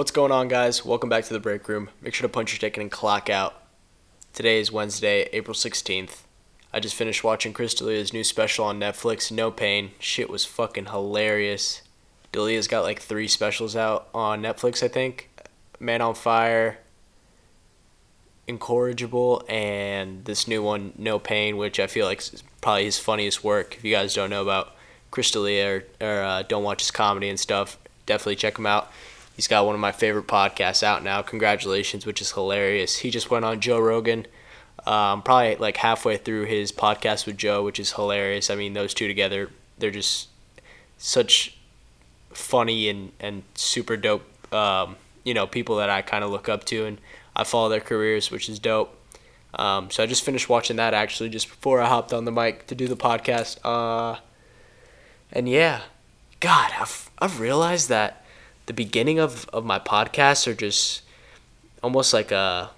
What's going on, guys? Welcome back to the break room. Make sure to punch your ticket and clock out. Today is Wednesday, April 16th. I just finished watching Chris D'Elia's new special on Netflix, No Pain. Shit was fucking hilarious. D'Elia's got like three specials out on Netflix, I think. Man on Fire, Incorrigible, and this new one, No Pain, which I feel like is probably his funniest work. If you guys don't know about Chris D'Elia or, or uh, don't watch his comedy and stuff, definitely check him out. He's got one of my favorite podcasts out now. Congratulations, which is hilarious. He just went on Joe Rogan. Um, probably like halfway through his podcast with Joe, which is hilarious. I mean, those two together, they're just such funny and, and super dope, um, you know, people that I kind of look up to and I follow their careers, which is dope. Um, so I just finished watching that actually just before I hopped on the mic to do the podcast. Uh, and yeah, God, I've, I've realized that the beginning of, of my podcasts are just almost like a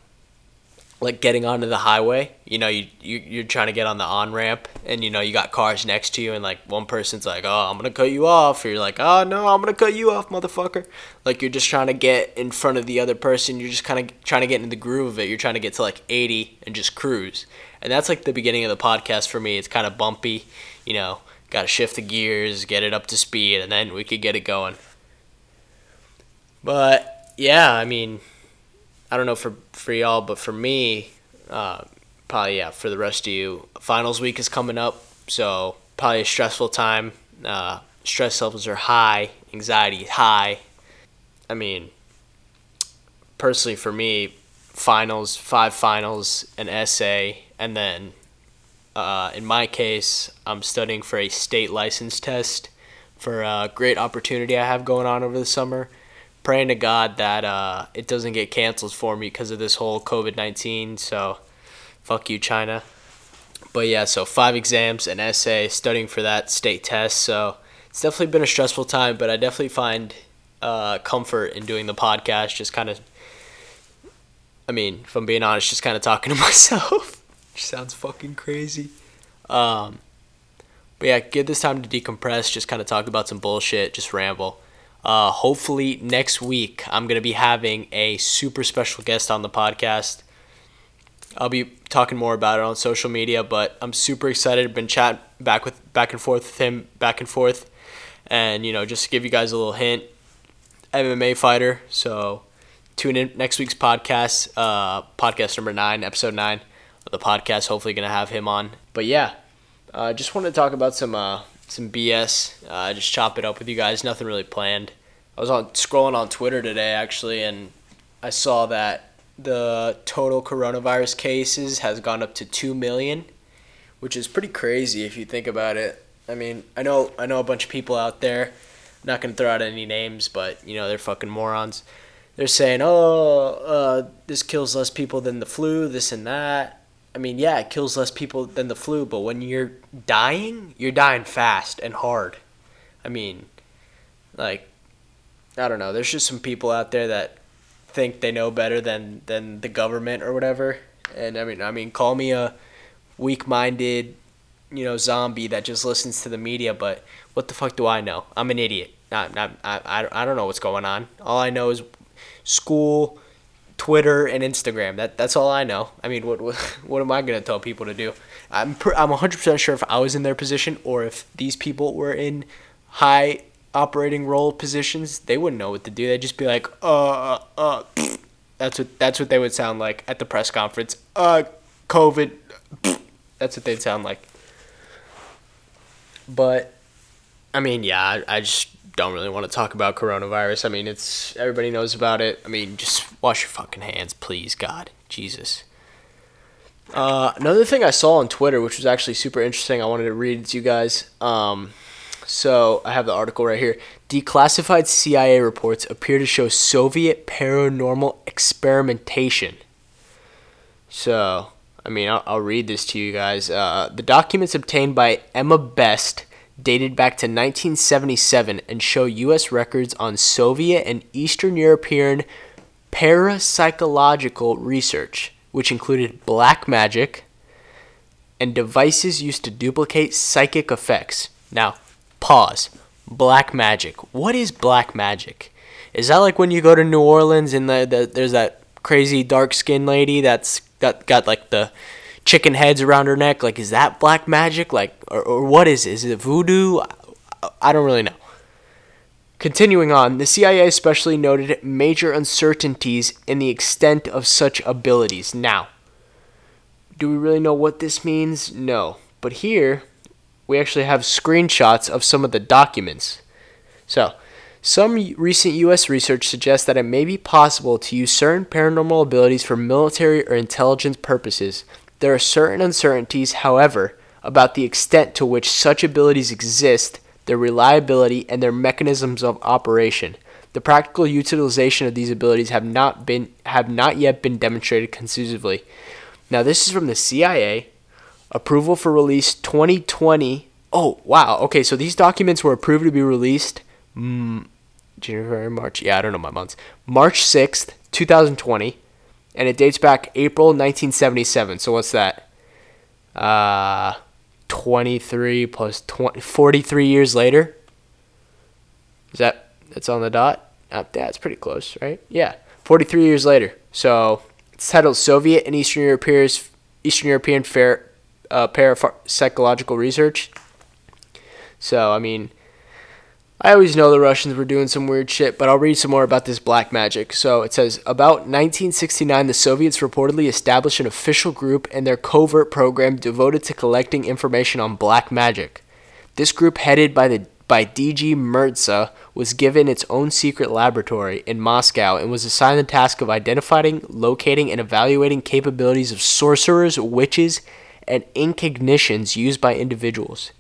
like getting onto the highway. You know, you, you you're trying to get on the on ramp, and you know you got cars next to you, and like one person's like, "Oh, I'm gonna cut you off," or you're like, "Oh no, I'm gonna cut you off, motherfucker." Like you're just trying to get in front of the other person. You're just kind of trying to get into the groove of it. You're trying to get to like 80 and just cruise. And that's like the beginning of the podcast for me. It's kind of bumpy, you know. Got to shift the gears, get it up to speed, and then we could get it going. But yeah, I mean, I don't know for for y'all, but for me, uh, probably yeah. For the rest of you, finals week is coming up, so probably a stressful time. Uh, stress levels are high, anxiety high. I mean, personally for me, finals, five finals, an essay, and then uh, in my case, I'm studying for a state license test for a great opportunity I have going on over the summer praying to God that uh, it doesn't get canceled for me because of this whole COVID 19. So, fuck you, China. But yeah, so five exams, an essay, studying for that state test. So, it's definitely been a stressful time, but I definitely find uh, comfort in doing the podcast, just kind of. I mean, if I'm being honest, just kind of talking to myself. Sounds fucking crazy. Um, but yeah, give this time to decompress, just kind of talk about some bullshit, just ramble. Uh, hopefully, next week, I'm going to be having a super special guest on the podcast. I'll be talking more about it on social media, but I'm super excited. I've been chatting back with back and forth with him, back and forth, and you know, just to give you guys a little hint, MMA fighter. So tune in next week's podcast, uh, podcast number nine, episode nine of the podcast. Hopefully, gonna have him on. But yeah, I uh, just wanted to talk about some uh, some BS. Uh, just chop it up with you guys. Nothing really planned. I was on scrolling on Twitter today actually, and I saw that the total coronavirus cases has gone up to two million, which is pretty crazy if you think about it. I mean, I know I know a bunch of people out there. I'm not gonna throw out any names, but you know they're fucking morons. They're saying, "Oh, uh, this kills less people than the flu, this and that." I mean, yeah, it kills less people than the flu, but when you're dying, you're dying fast and hard. I mean, like, I don't know. There's just some people out there that think they know better than than the government or whatever. And I mean, I mean, call me a weak-minded, you know, zombie that just listens to the media. But what the fuck do I know? I'm an idiot. I, I, I, I don't know what's going on. All I know is school Twitter and Instagram. That that's all I know. I mean, what what, what am I gonna tell people to do? I'm per, I'm 100% sure if I was in their position or if these people were in high operating role positions, they wouldn't know what to do. They'd just be like, uh, uh, that's what that's what they would sound like at the press conference. Uh, COVID. That's what they'd sound like. But, I mean, yeah, I, I just don't really want to talk about coronavirus. I mean, it's everybody knows about it. I mean, just wash your fucking hands, please, God, Jesus. Uh, another thing I saw on Twitter, which was actually super interesting, I wanted to read to you guys. Um, so I have the article right here. Declassified CIA reports appear to show Soviet paranormal experimentation. So, I mean, I'll, I'll read this to you guys. Uh, the documents obtained by Emma Best dated back to 1977 and show U.S. records on Soviet and Eastern European parapsychological research, which included black magic and devices used to duplicate psychic effects. Now, pause. Black magic. What is black magic? Is that like when you go to New Orleans and the, the there's that crazy dark skinned lady that's got got like the chicken heads around her neck? Like, is that black magic? Like, or, or what is it? Is it voodoo? I don't really know. Continuing on, the CIA especially noted major uncertainties in the extent of such abilities. Now, do we really know what this means? No. But here, we actually have screenshots of some of the documents. So, some recent U.S. research suggests that it may be possible to use certain paranormal abilities for military or intelligence purposes. There are certain uncertainties, however, about the extent to which such abilities exist their reliability, and their mechanisms of operation. The practical utilization of these abilities have not been have not yet been demonstrated conclusively. Now this is from the CIA. Approval for release 2020. Oh wow. Okay, so these documents were approved to be released. Mm, January, March. Yeah, I don't know my months. March 6th, 2020, and it dates back April 1977. So what's that? Uh 23 plus 20, 43 years later. Is that that's on the dot? Uh, it's pretty close, right? Yeah, 43 years later. So it's titled Soviet and Eastern European Eastern European Fair uh, Parapsychological Research. So I mean, I always know the Russians were doing some weird shit, but I'll read some more about this black magic. So it says about 1969, the Soviets reportedly established an official group and their covert program devoted to collecting information on black magic. This group, headed by the by DG Murza, was given its own secret laboratory in Moscow and was assigned the task of identifying, locating, and evaluating capabilities of sorcerers, witches, and incognitions used by individuals.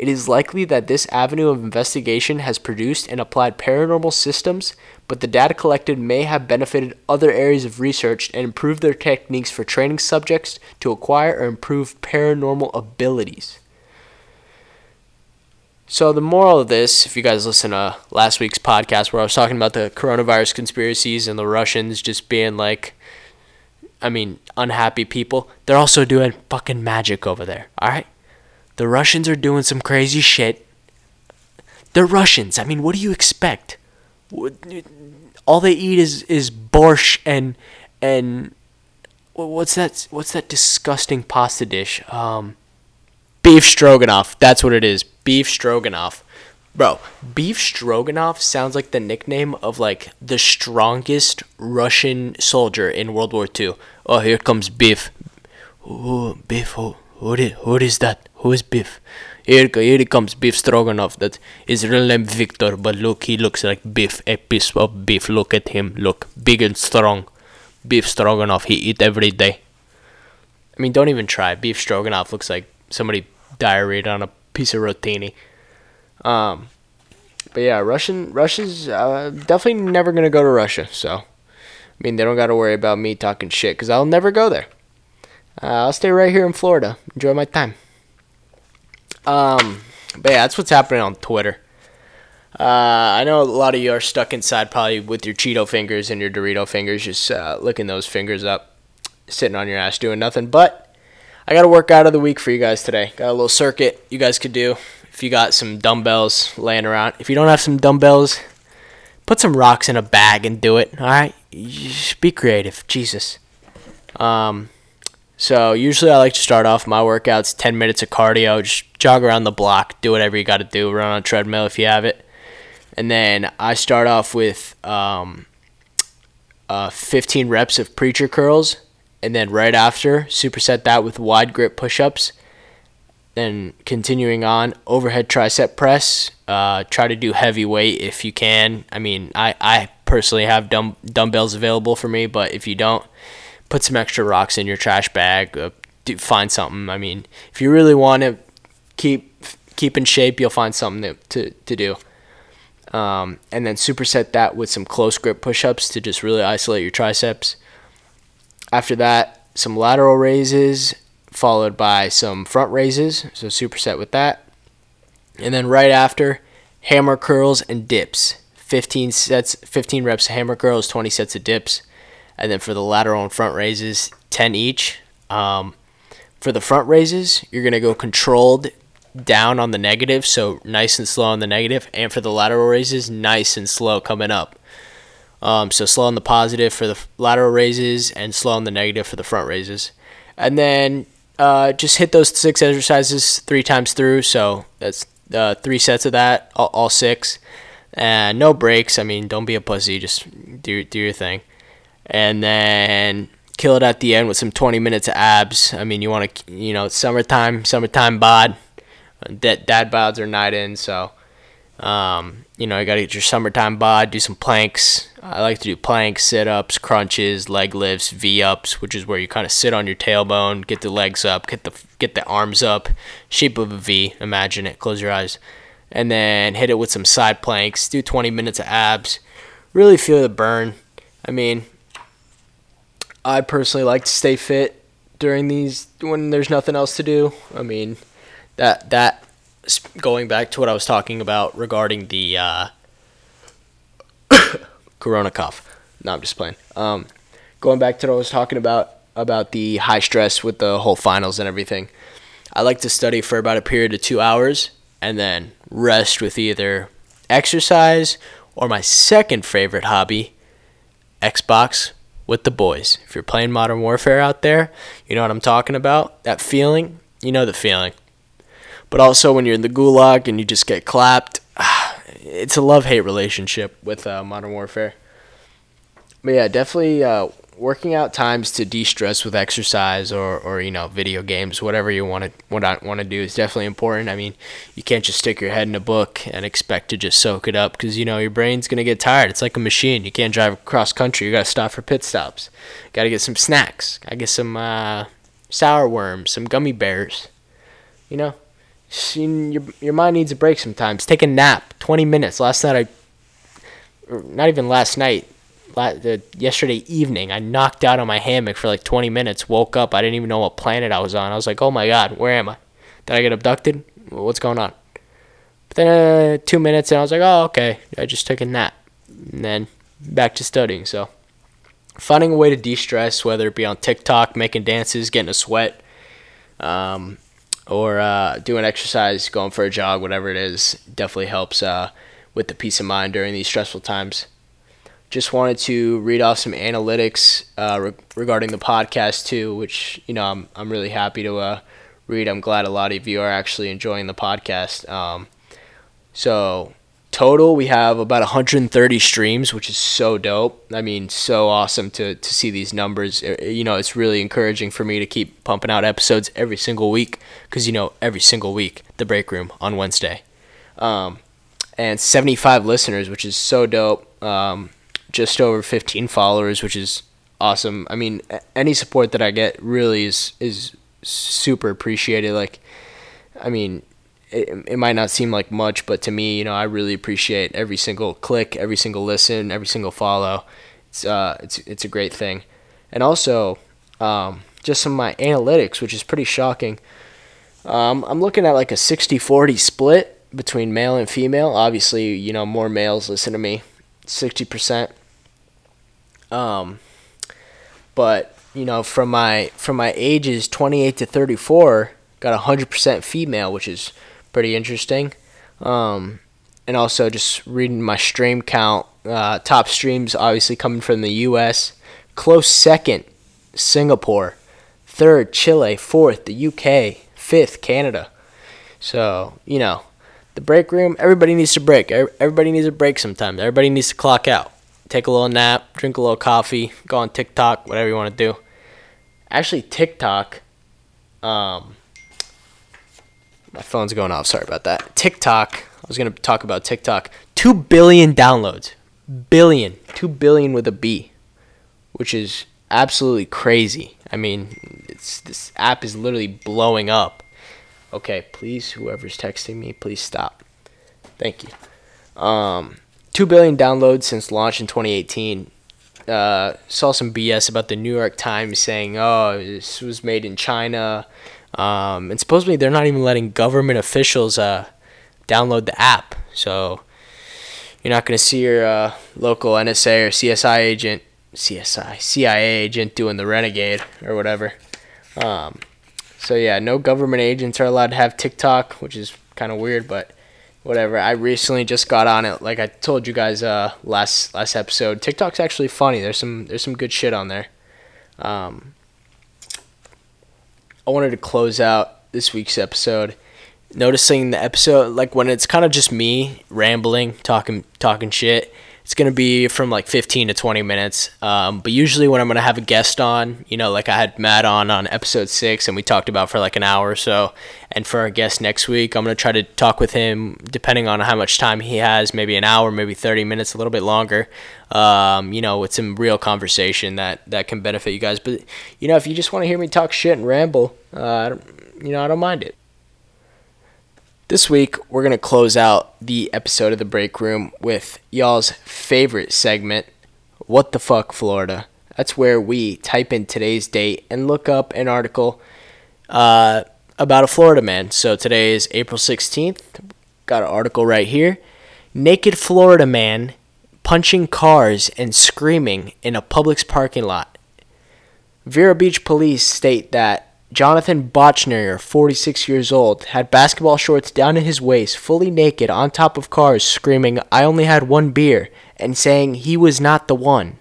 It is likely that this avenue of investigation has produced and applied paranormal systems, but the data collected may have benefited other areas of research and improved their techniques for training subjects to acquire or improve paranormal abilities. So, the moral of this, if you guys listen to last week's podcast where I was talking about the coronavirus conspiracies and the Russians just being like, I mean, unhappy people, they're also doing fucking magic over there, alright? The Russians are doing some crazy shit. They're Russians. I mean, what do you expect? All they eat is is borscht and and what's that? What's that disgusting pasta dish? Um, beef stroganoff. That's what it is. Beef stroganoff. Bro, beef stroganoff sounds like the nickname of like the strongest Russian soldier in World War II. Oh, here comes beef. Oh, beef. Oh, what is, what is that? Who is Biff? Here, here comes Biff Stroganoff. That is real name Victor, but look, he looks like Biff, a piece of beef. Look at him, look, big and strong. Beef Stroganoff, he eat every day. I mean, don't even try. Beef Stroganoff looks like somebody diarrheaed on a piece of rotini. Um, but yeah, Russian Russia's uh, definitely never gonna go to Russia. So, I mean, they don't got to worry about me talking shit because I'll never go there. Uh, I'll stay right here in Florida. Enjoy my time. Um, but yeah, that's what's happening on Twitter. Uh, I know a lot of you are stuck inside probably with your Cheeto fingers and your Dorito fingers, just uh, licking those fingers up, sitting on your ass doing nothing. But I got a workout of the week for you guys today. Got a little circuit you guys could do if you got some dumbbells laying around. If you don't have some dumbbells, put some rocks in a bag and do it. All right, just be creative. Jesus. Um, so usually I like to start off my workouts 10 minutes of cardio, just jog around the block, do whatever you got to do, run on a treadmill if you have it. And then I start off with um, uh, 15 reps of preacher curls, and then right after, superset that with wide grip push ups. Then continuing on, overhead tricep press. Uh, try to do heavy weight if you can. I mean, I, I personally have dumb, dumbbells available for me, but if you don't, put some extra rocks in your trash bag. Uh, do, find something. I mean, if you really want to keep keep in shape, you'll find something to to, to do. Um, and then superset that with some close grip push-ups to just really isolate your triceps. After that, some lateral raises followed by some front raises. So superset with that. And then right after, hammer curls and dips. 15 sets, 15 reps of hammer curls, 20 sets of dips and then for the lateral and front raises, 10 each. Um, for the front raises, you're going to go controlled down on the negative, so nice and slow on the negative, and for the lateral raises, nice and slow coming up. Um, so slow on the positive for the lateral raises and slow on the negative for the front raises. And then uh, just hit those six exercises three times through. So that's uh, three sets of that, all, all six. And no breaks. I mean, don't be a pussy. Just do, do your thing. And then kill it at the end with some 20 minutes of abs. I mean, you want to, you know, summertime, summertime bod. Dad, dad bods are night in, so um, you know, you got to get your summertime bod, do some planks. I like to do planks, sit ups, crunches, leg lifts, V ups, which is where you kind of sit on your tailbone, get the legs up, get the get the arms up, shape of a V. Imagine it. Close your eyes, and then hit it with some side planks. Do 20 minutes of abs. Really feel the burn. I mean, I personally like to stay fit during these when there's nothing else to do. I mean, that that going back to what I was talking about regarding the uh, Corona cough. No, I'm just playing. Um, going back to what I was talking about about the high stress with the whole finals and everything. I like to study for about a period of two hours and then rest with either exercise or my second favorite hobby, Xbox with the boys. If you're playing Modern Warfare out there, you know what I'm talking about. That feeling, you know the feeling but also when you're in the gulag and you just get clapped, it's a love hate relationship with uh, Modern Warfare. But yeah, definitely uh, working out times to de-stress with exercise or, or you know video games, whatever you want to what I want to do is definitely important. I mean, you can't just stick your head in a book and expect to just soak it up because you know your brain's gonna get tired. It's like a machine. You can't drive across country. You gotta stop for pit stops. Got to get some snacks. To get some uh, sour worms, some gummy bears. You know, your your mind needs a break sometimes. Take a nap, 20 minutes. Last night I, not even last night, yesterday evening, I knocked out on my hammock for like 20 minutes. Woke up, I didn't even know what planet I was on. I was like, oh my god, where am I? Did I get abducted? What's going on? But then uh, two minutes, and I was like, oh okay, I just took a nap, and then back to studying. So finding a way to de-stress, whether it be on TikTok, making dances, getting a sweat. Um, or uh, doing exercise, going for a jog, whatever it is, definitely helps uh, with the peace of mind during these stressful times. Just wanted to read off some analytics uh, re- regarding the podcast too, which you know I'm I'm really happy to uh, read. I'm glad a lot of you are actually enjoying the podcast. Um, so total we have about 130 streams which is so dope i mean so awesome to, to see these numbers you know it's really encouraging for me to keep pumping out episodes every single week because you know every single week the break room on wednesday um, and 75 listeners which is so dope um, just over 15 followers which is awesome i mean any support that i get really is is super appreciated like i mean it, it might not seem like much, but to me, you know, I really appreciate every single click, every single listen, every single follow. It's uh, it's it's a great thing, and also um, just some of my analytics, which is pretty shocking. Um, I'm looking at like a 60-40 split between male and female. Obviously, you know, more males listen to me, 60%. Um, but you know, from my from my ages 28 to 34, got 100% female, which is pretty interesting. Um, and also just reading my stream count. Uh, top streams obviously coming from the U.S. Close second, Singapore. Third, Chile. Fourth, the UK. Fifth, Canada. So you know, the break room. Everybody needs to break. Everybody needs a break sometimes. Everybody needs to clock out. Take a little nap. Drink a little coffee. Go on TikTok. Whatever you want to do. Actually, TikTok. Um, my phone's going off. Sorry about that. TikTok. I was going to talk about TikTok. 2 billion downloads. Billion. 2 billion with a B, which is absolutely crazy. I mean, this app is literally blowing up. Okay, please whoever's texting me, please stop. Thank you. Um 2 billion downloads since launch in 2018. Uh, saw some BS about the New York Times saying, "Oh, this was made in China." Um, and supposedly they're not even letting government officials uh, download the app. So you're not going to see your uh, local NSA or CSI agent, CSI, CIA agent doing the renegade or whatever. Um, so yeah, no government agents are allowed to have TikTok, which is kind of weird, but whatever. I recently just got on it. Like I told you guys uh, last last episode, TikTok's actually funny. There's some there's some good shit on there. Um, I wanted to close out this week's episode noticing the episode like when it's kind of just me rambling, talking talking shit it's gonna be from like 15 to 20 minutes. Um, but usually when I'm gonna have a guest on, you know, like I had Matt on on episode six, and we talked about for like an hour or so. And for our guest next week, I'm gonna try to talk with him, depending on how much time he has, maybe an hour, maybe 30 minutes, a little bit longer. Um, you know, with some real conversation that that can benefit you guys. But you know, if you just want to hear me talk shit and ramble, uh, you know, I don't mind it. This week, we're going to close out the episode of The Break Room with y'all's favorite segment, What the Fuck Florida. That's where we type in today's date and look up an article uh, about a Florida man. So today is April 16th. Got an article right here. Naked Florida man punching cars and screaming in a Publix parking lot. Vero Beach police state that Jonathan Botchner, 46 years old, had basketball shorts down to his waist, fully naked, on top of cars, screaming, I only had one beer, and saying he was not the one.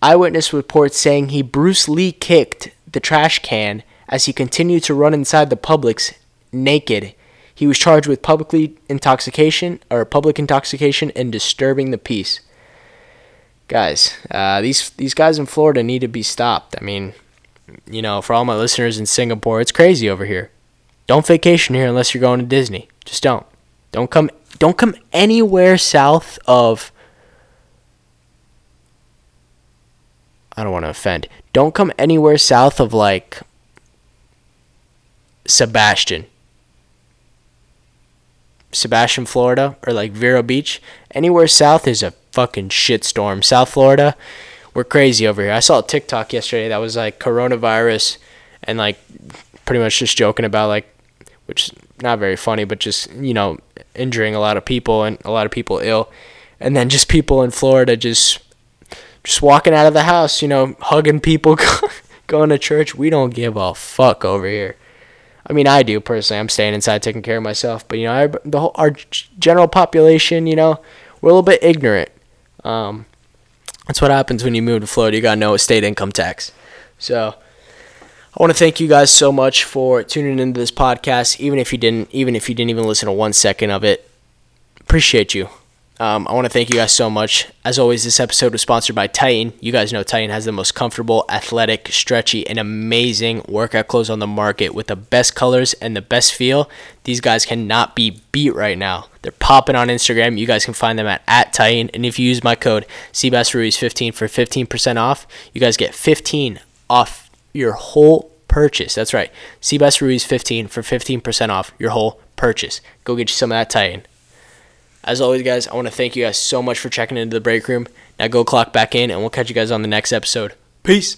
Eyewitness reports saying he Bruce Lee kicked the trash can as he continued to run inside the Publix naked. He was charged with publicly intoxication or public intoxication and disturbing the peace. Guys, uh, these these guys in Florida need to be stopped. I mean, you know, for all my listeners in Singapore, it's crazy over here. Don't vacation here unless you're going to Disney. Just don't. Don't come don't come anywhere south of I don't want to offend. Don't come anywhere south of like Sebastian. Sebastian, Florida, or like Vero Beach. Anywhere south is a fucking shitstorm. South Florida, we're crazy over here. I saw a TikTok yesterday that was like coronavirus and like pretty much just joking about like which is not very funny, but just, you know, injuring a lot of people and a lot of people ill. And then just people in Florida just just walking out of the house, you know, hugging people, going to church. We don't give a fuck over here. I mean, I do personally. I'm staying inside, taking care of myself. But you know, the whole our general population, you know, we're a little bit ignorant. Um, that's what happens when you move to Florida. You got know state income tax. So I want to thank you guys so much for tuning into this podcast. Even if you didn't, even if you didn't even listen to one second of it, appreciate you. Um, I want to thank you guys so much. As always, this episode was sponsored by Titan. You guys know Titan has the most comfortable, athletic, stretchy, and amazing workout clothes on the market with the best colors and the best feel. These guys cannot be beat right now. They're popping on Instagram. You guys can find them at, at Titan. And if you use my code SEBASRUIZ15 for 15% off, you guys get 15 off your whole purchase. That's right. SEBASRUIZ15 for 15% off your whole purchase. Go get you some of that Titan. As always, guys, I want to thank you guys so much for checking into the break room. Now go clock back in, and we'll catch you guys on the next episode. Peace.